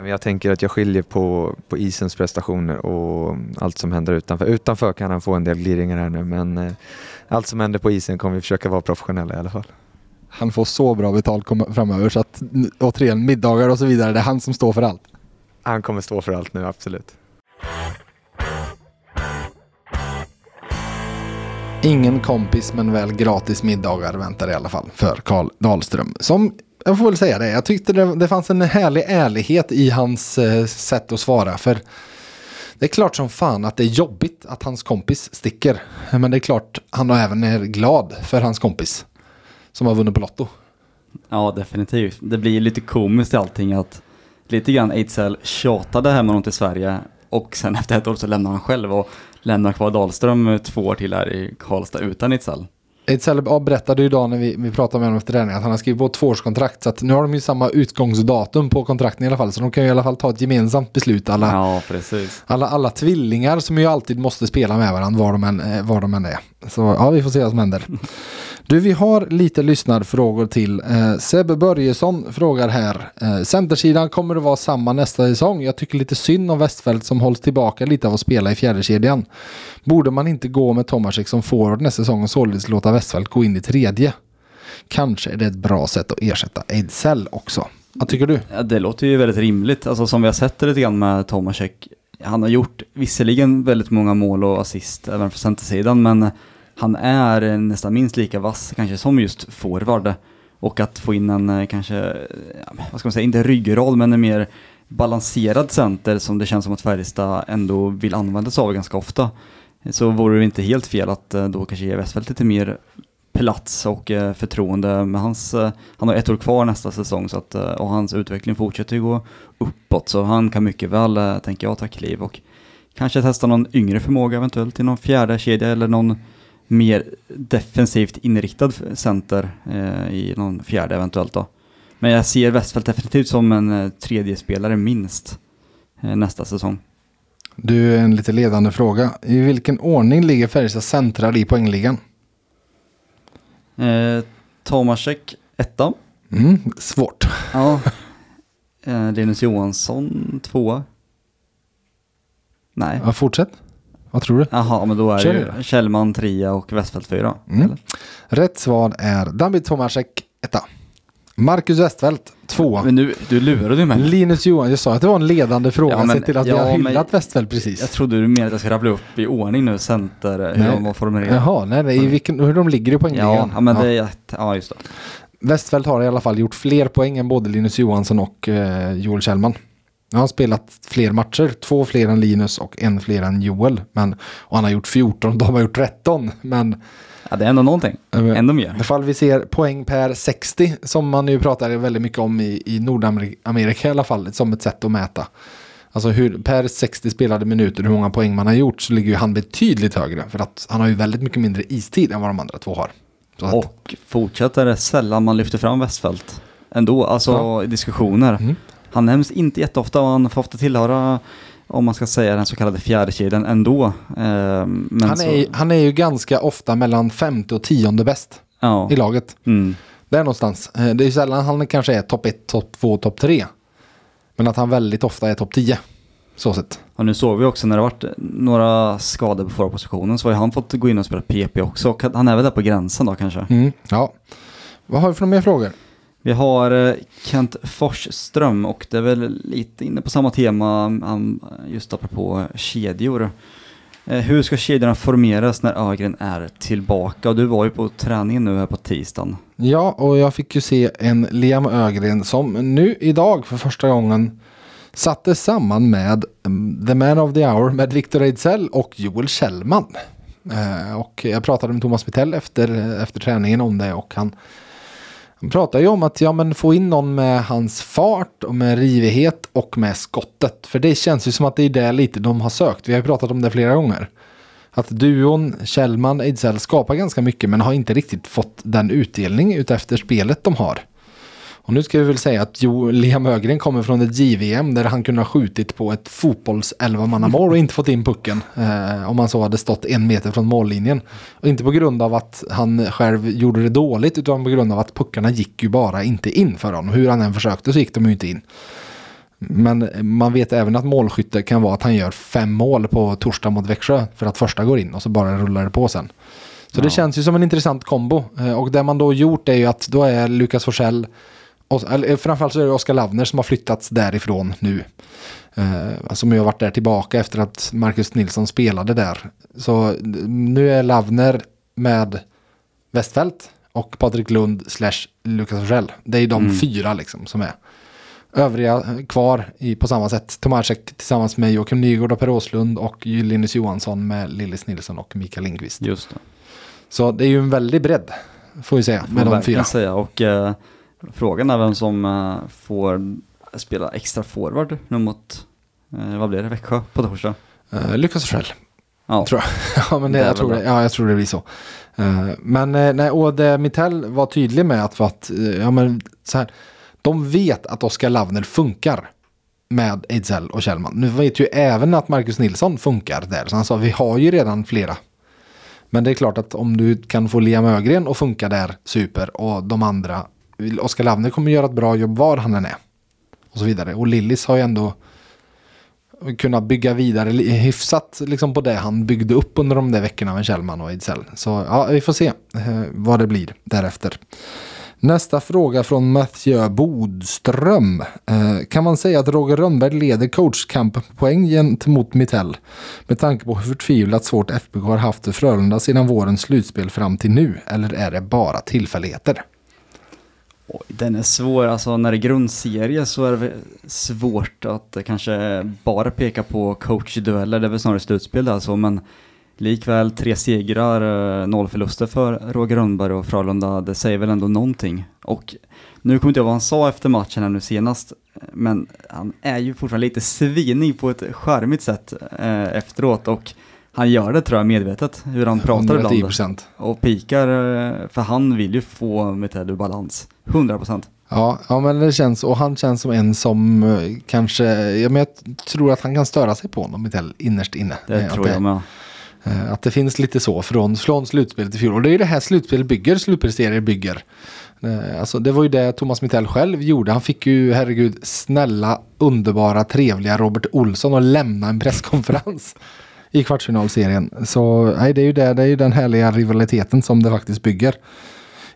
Jag tänker att jag skiljer på, på isens prestationer och allt som händer utanför. Utanför kan han få en del gliringar här nu men eh, allt som händer på isen kommer vi försöka vara professionella i alla fall. Han får så bra betalt framöver så att återigen middagar och så vidare, det är han som står för allt. Han kommer stå för allt nu, absolut. Ingen kompis men väl gratis middagar väntar i alla fall för Karl Dahlström. Som, jag får väl säga det, jag tyckte det, det fanns en härlig ärlighet i hans eh, sätt att svara. För det är klart som fan att det är jobbigt att hans kompis sticker. Men det är klart han även är glad för hans kompis. Som har vunnit på Lotto. Ja, definitivt. Det blir ju lite komiskt i allting att lite grann Ejdsell tjatade hem honom till Sverige och sen efter ett år så lämnar han själv och lämnar kvar Dahlström två år till här i Karlstad utan Ejdsell. Ejdsell berättade ju idag när vi, vi pratade med honom efter träningen att han har skrivit på ett tvåårskontrakt. Så att nu har de ju samma utgångsdatum på kontrakten i alla fall. Så de kan ju i alla fall ta ett gemensamt beslut alla, Ja, precis. alla, alla tvillingar som ju alltid måste spela med varandra var de än, eh, var de än är. Så ja, vi får se vad som händer. Du, vi har lite lyssnarfrågor till. Eh, Sebbe Börjesson frågar här. Eh, centersidan kommer att vara samma nästa säsong. Jag tycker lite synd om Westfält som hålls tillbaka lite av att spela i fjärdekedjan. Borde man inte gå med Tomasek som forward nästa säsong och således låta Westfält gå in i tredje? Kanske är det ett bra sätt att ersätta Ejdsell också. Vad tycker du? Ja, det låter ju väldigt rimligt. Alltså som vi har sett det lite grann med Tomasek. Han har gjort visserligen väldigt många mål och assist även för centersidan, men han är nästan minst lika vass kanske som just forward. Och att få in en eh, kanske, eh, vad ska man säga, inte ryggrad men en mer balanserad center som det känns som att Färjestad ändå vill använda sig av ganska ofta. Så vore det inte helt fel att eh, då kanske ge Westfält lite mer plats och förtroende. Men hans, han har ett år kvar nästa säsong så att, och hans utveckling fortsätter ju gå uppåt. Så han kan mycket väl, tänker jag, ta kliv och kanske testa någon yngre förmåga eventuellt i någon fjärde kedja eller någon mer defensivt inriktad center eh, i någon fjärde eventuellt då. Men jag ser Westfält definitivt som en eh, tredje spelare minst eh, nästa säsong. Du, en lite ledande fråga. I vilken ordning ligger Färjestad centrar i poängligan? Eh, Tomasek, etta. Mm, svårt. Ja. Eh, Linus Johansson, tvåa. Nej. Ja, fortsätt. Vad tror du? Jaha, men då är Kör det Kjellman, trea och Westfält fyra. Mm. Rätt svar är David Tomasek, etta. Marcus Westfält, tvåa. Men nu, du lurade ju mig. Linus Johan, jag sa att det var en ledande fråga. Ja, men- Sett till att vi ja, har men- hyllat Westfält precis. Jag trodde du menade att jag ska rabbla upp i ordning nu, center, hur Nej. de var formulerade. Jaha, nej, nej, i vilken, hur de ligger i poängligan. Ja, ja, men det är, ja just det. Westfält har i alla fall gjort fler poäng än både Linus Johansson och eh, Joel Kjellman. Han har spelat fler matcher, två fler än Linus och en fler än Joel. Men, och han har gjort 14, de har gjort 13. Men Ja, det är ändå någonting. Ändå mer. ifall vi ser poäng per 60 som man nu pratar väldigt mycket om i, i Nordamerika i alla fall som ett sätt att mäta. Alltså hur, per 60 spelade minuter hur många poäng man har gjort så ligger ju han betydligt högre. För att han har ju väldigt mycket mindre istid än vad de andra två har. Så att, Och fortsätter det sällan man lyfter fram Westfält. Ändå, alltså Ja. i diskussioner. Mm. Han nämns inte jätteofta och han får ofta tillhöra, om man ska säga den så kallade fjärdekedjan ändå. Ehm, men han, så, är, han är ju ganska ofta mellan femte och tionde bäst ja. i laget. Mm. Där någonstans. Eh, Det är sällan han kanske är topp 1, topp 2, topp 3. Men att han väldigt ofta är topp 10. Så sett. Och nu såg vi också när det varit några skador på förra positionen så har han fått gå in och spela PP också. Han är väl där på gränsen då kanske. Mm, ja. Vad har vi för mer frågor? Vi har eh, Kent Forsström och det är väl lite inne på samma tema just apropå kedjor. Eh, hur ska kedjorna formeras när Ögren är tillbaka? Och du var ju på träningen nu här på tisdagen. Ja, och jag fick ju se en Liam Ögren som nu idag för första gången satte samman med mm, The Man of the Hour med Victor Ejdsell och Joel Kjellman. Eh, och jag pratade med Thomas Mittell efter, efter träningen om det och han, de pratar ju om att ja, men få in någon med hans fart och med rivighet och med skottet. För det känns ju som att det är det lite de har sökt. Vi har ju pratat om det flera gånger. Att duon Kjellman Ejdsell skapar ganska mycket men har inte riktigt fått den utdelning utefter spelet de har. Och nu ska vi väl säga att jo, Liam Ögren kommer från ett JVM där han kunde ha skjutit på ett fotbolls 11 mål och inte fått in pucken. Eh, om man så hade stått en meter från mållinjen. Och inte på grund av att han själv gjorde det dåligt utan på grund av att puckarna gick ju bara inte in för honom. Hur han än försökte så gick de ju inte in. Men man vet även att målskytte kan vara att han gör fem mål på torsdag mot Växjö för att första går in och så bara rullar det på sen. Så det Ja. känns ju som en intressant kombo. Eh, Och det man då gjort är ju att då är Lukas Forsell, eller framförallt så är det Oskar Lavner som har flyttats därifrån nu. Eh, som ju har varit där tillbaka efter att Marcus Nilsson spelade där. Så nu är Lavner med Westfält och Patrik Lund slash Lukas Forsell. Det är de Mm. fyra liksom som är. Övriga kvar i, på samma sätt. Tomasek tillsammans med Joakim Nygård och Per Åslund och Linus Johansson med Lillis Nilsson och Mikael Lindqvist. Just det. Så det är ju en väldig bredd får vi säga med de fyra. Säga. Och eh, frågan är vem som eh, får spela extra forward nu mot Eh, vad blir det? Växjö på torsdag? Uh, lyckas själv. Ja. Tror jag. ja, men det, Det jag, tror det, ja, jag tror det blir så. Eh, men eh, nej, och det Mittell var tydlig med att, att eh, ja, men, så här, de vet att Oskar Lavner funkar med Ejdsell och Kjellman. Nu vet ju även att Marcus Nilsson funkar där. Så han sa vi har ju redan flera. Men det är klart att om du kan få Liam Ögren att funka där, super. Och de andra, Oskar Lavner kommer göra ett bra jobb var han än är. Och så vidare. Och Lillis har ju ändå kunnat bygga vidare hyfsat liksom på det han byggde upp under de där veckorna med Kjellman och Ejdsell. Så ja, vi får se eh, vad det blir därefter. Nästa fråga från Mathieu Bodström. Eh, kan man säga att Roger Rönnberg leder coachkampen på poäng gentemot Mittell? Med tanke på hur förtvivlat svårt FBK har haft för Frölunda sedan vårens slutspel fram till nu. Eller är det bara tillfälligheter? Oj, den är svår, alltså när det är grundserie så är det svårt att kanske bara peka på coachdueller, det är väl snarare slutspel alltså, men likväl tre segrar, eh, noll förluster för Roger Rönnberg och Frölunda, det säger väl ändå någonting. Och nu kommer inte jag ihåg vad han sa efter matchen här nu senast, men han är ju fortfarande lite svinig på ett charmigt sätt eh, efteråt och han gör det tror jag medvetet, hur han pratar ibland. 110%. Och pikar, eh, för han vill ju få Metell ur balans. 100%. Ja, ja, men det känns, och han känns som en som eh, kanske, ja, men jag tror att han kan störa sig på honom innerst inne. Det Eh, tror att jag med. eh, Att det finns lite så från, från slutspelet i fjol. Och det är ju det här slutspelet bygger, slutspelsserier bygger. Alltså det var ju det Thomas Mittell själv gjorde. Han fick ju, herregud, snälla, underbara, trevliga Robert Olsson att lämna en presskonferens i kvartsfinalserien. Så nej, det är ju det, det är ju den härliga rivaliteten som det faktiskt bygger.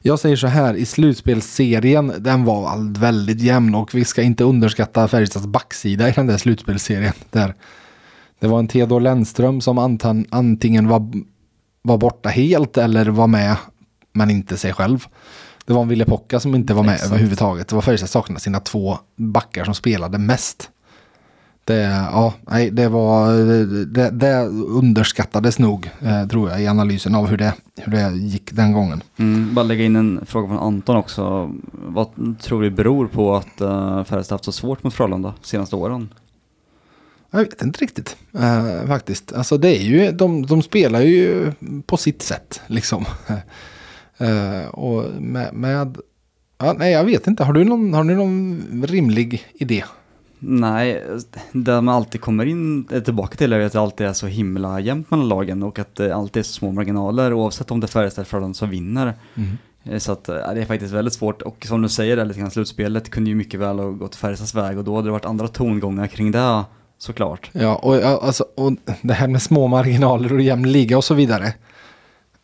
Jag säger så här, i slutspelsserien, den var väldigt jämn och vi ska inte underskatta Färjestads backsida i den där slutspelsserien. Där det var en Theodor Lennström som antan, antingen var, var borta helt eller var med, men inte sig själv. Det var en Ville Pocka som inte var med Exakt. överhuvudtaget. Det var Färjestad saknade sina två backar som spelade mest. Det, ja, nej, det var, det, det underskattades nog, eh, tror jag, i analysen av hur det, hur det gick den gången. Mm, bara lägga in en fråga från Anton också. Vad tror du beror på att uh, Färjestad haft så svårt mot Frölunda de senaste åren? Jag vet inte riktigt eh, faktiskt. Alltså det är ju, de, de spelar ju på sitt sätt liksom. Eh, och med, med ja, nej jag vet inte, har du någon, har du någon rimlig idé? Nej, det man alltid kommer in eh, tillbaka till är att det alltid är så himla jämnt mellan lagen och att det alltid är så små marginaler oavsett om det är Färjestad eller Frölunda som vinner. Eh, Så att eh, det är faktiskt väldigt svårt och som du säger, det lite grann slutspelet kunde ju mycket väl ha gått Färjestads väg och då hade det varit andra tongångar kring det såklart. Ja, och, alltså, och det här med små marginaler och jämn liga och så vidare.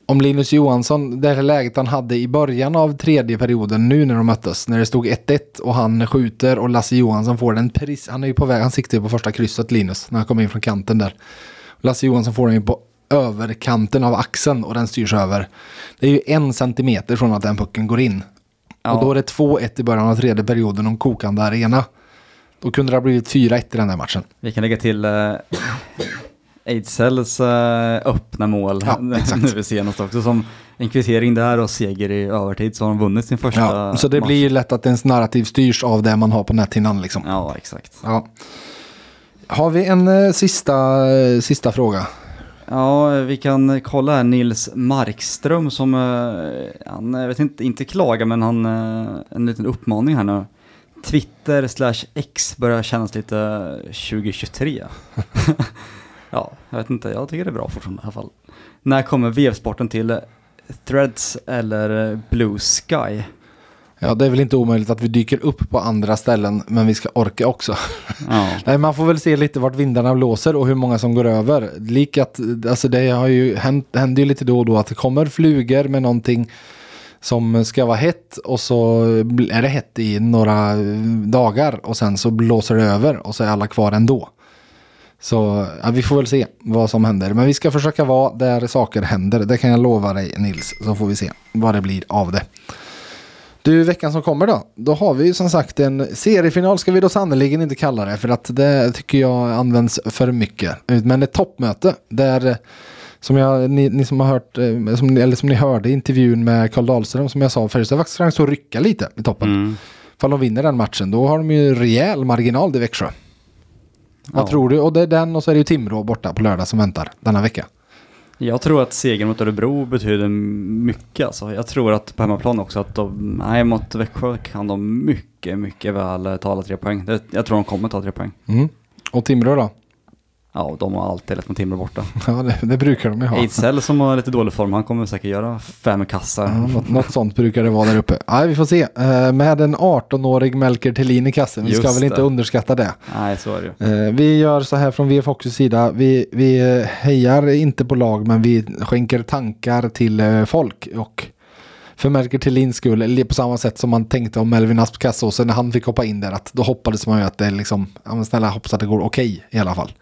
Om Linus Johansson, det här läget han hade i början av tredje perioden nu när de möttes, när det stod 1-1 och han skjuter och Lasse Johansson får den precis, han är ju på väg, han siktar ju på första krysset Linus, när han kommer in från kanten där. Lasse Johansson får den ju på överkanten av axeln och den styrs över. Det är ju en centimeter från att den pucken går in. Ja. Och då är det 2-1 i början av tredje perioden och kokande arena. Då kunde det ha blivit 4-1 i den där matchen. Vi kan lägga till eh, Eidsells eh, öppna mål Ja, nu senast också som en kvittering där och seger i övertid så har de vunnit sin första Ja, så det match. blir ju lätt att ens narrativ styrs av det man har på näthinnan liksom. Ja, exakt. Ja. Har vi en eh, sista, eh, sista fråga? Ja, vi kan kolla här Nils Markström som, eh, han, jag vet inte, inte klagar men han, eh, en liten uppmaning här nu. Twitter slash X börjar kännas lite 2023. ja, jag vet inte, jag tycker det är bra fortfarande i alla fall. När kommer VF-sporten till Threads eller Blue Sky? Ja, det är väl inte omöjligt att vi dyker upp på andra ställen, men vi ska orka också. Ja, Nej, man får väl se lite vart vindarna blåser och hur många som går över. Lik att, alltså det har ju hänt, händer ju lite då och då att det kommer flugor med någonting som ska vara hett och så är det hett i några dagar och sen så blåser det över och så är alla kvar ändå. Så ja, vi får väl se vad som händer. Men vi ska försöka vara där saker händer. Det kan jag lova dig Nils. Så får vi se vad det blir av det. Du, veckan som kommer då. Då har vi ju som sagt en seriefinal ska vi då sannerligen inte kalla det. För att det tycker jag används för mycket. Men ett toppmöte där som jag, ni, ni som har hört, eh, som, eller som ni hörde intervjun med Karl Dahlström som jag sa, Färjestad har faktiskt chans att rycka lite i toppen. mm. Ifall de vinner den matchen, då har de ju rejäl marginal i Växjö. Vad Ja. tror du? Och det är den och så är det ju Timrå borta på lördag som väntar denna vecka. Jag tror att segern mot Örebro betyder mycket alltså. Jag tror att på hemmaplan också att de, nej mot Växjö kan de mycket, mycket väl eh, ta alla tre poäng. Det, jag tror de kommer ta tre poäng. Mm. Och Timrå då? Ja, de har alltid lätt mot Timrå borta. Ja, det, det brukar de ju ha. Ejdsell som har lite dålig form, han kommer säkert göra fem kassar. Ja, något, något sånt brukar det vara där uppe. Nej, vi får se. Eh, med en 18-årig Melker Thelin i kassen. Vi ska Just väl inte det. underskatta det. Nej, så är det ju. Eh, vi gör så här från VF Hockeys sida. Vi, vi eh, hejar inte på lag men vi skänker tankar till folk. Och för Melker Thelins skull, eller på samma sätt som man tänkte om Melvin Asp Kassåse när han fick hoppa in där. Att då hoppades man ju att det liksom, ja men snälla hoppas att det går okej i alla fall.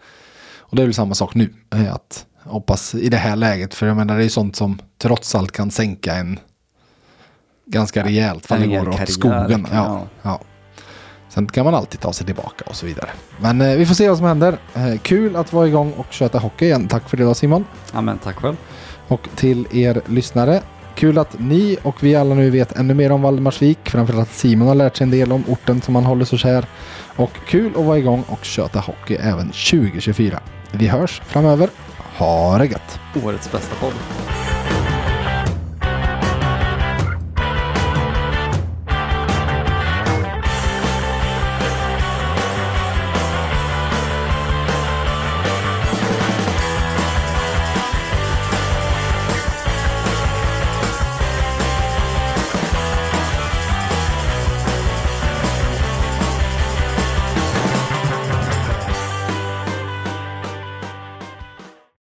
Och det är väl samma sak nu. eh, Att hoppas i det här läget. För jag menar det är sånt som trots allt kan sänka en ganska rejält. För det går åt skogen. Ja, ja. ja. Sen kan man alltid ta sig tillbaka och så vidare. Men eh, vi får se vad som händer. Eh, kul att vara igång och köta hockey igen. Tack för det då Simon. Ja, men tack själv. Och till er lyssnare. Kul att ni och vi alla nu vet ännu mer om Valdemarsvik. Framförallt att Simon har lärt sig en del om orten som han håller så kär. Och kul att vara igång och köta hockey även 2024. Vi hörs framöver. Ha det gött! Årets bästa podd.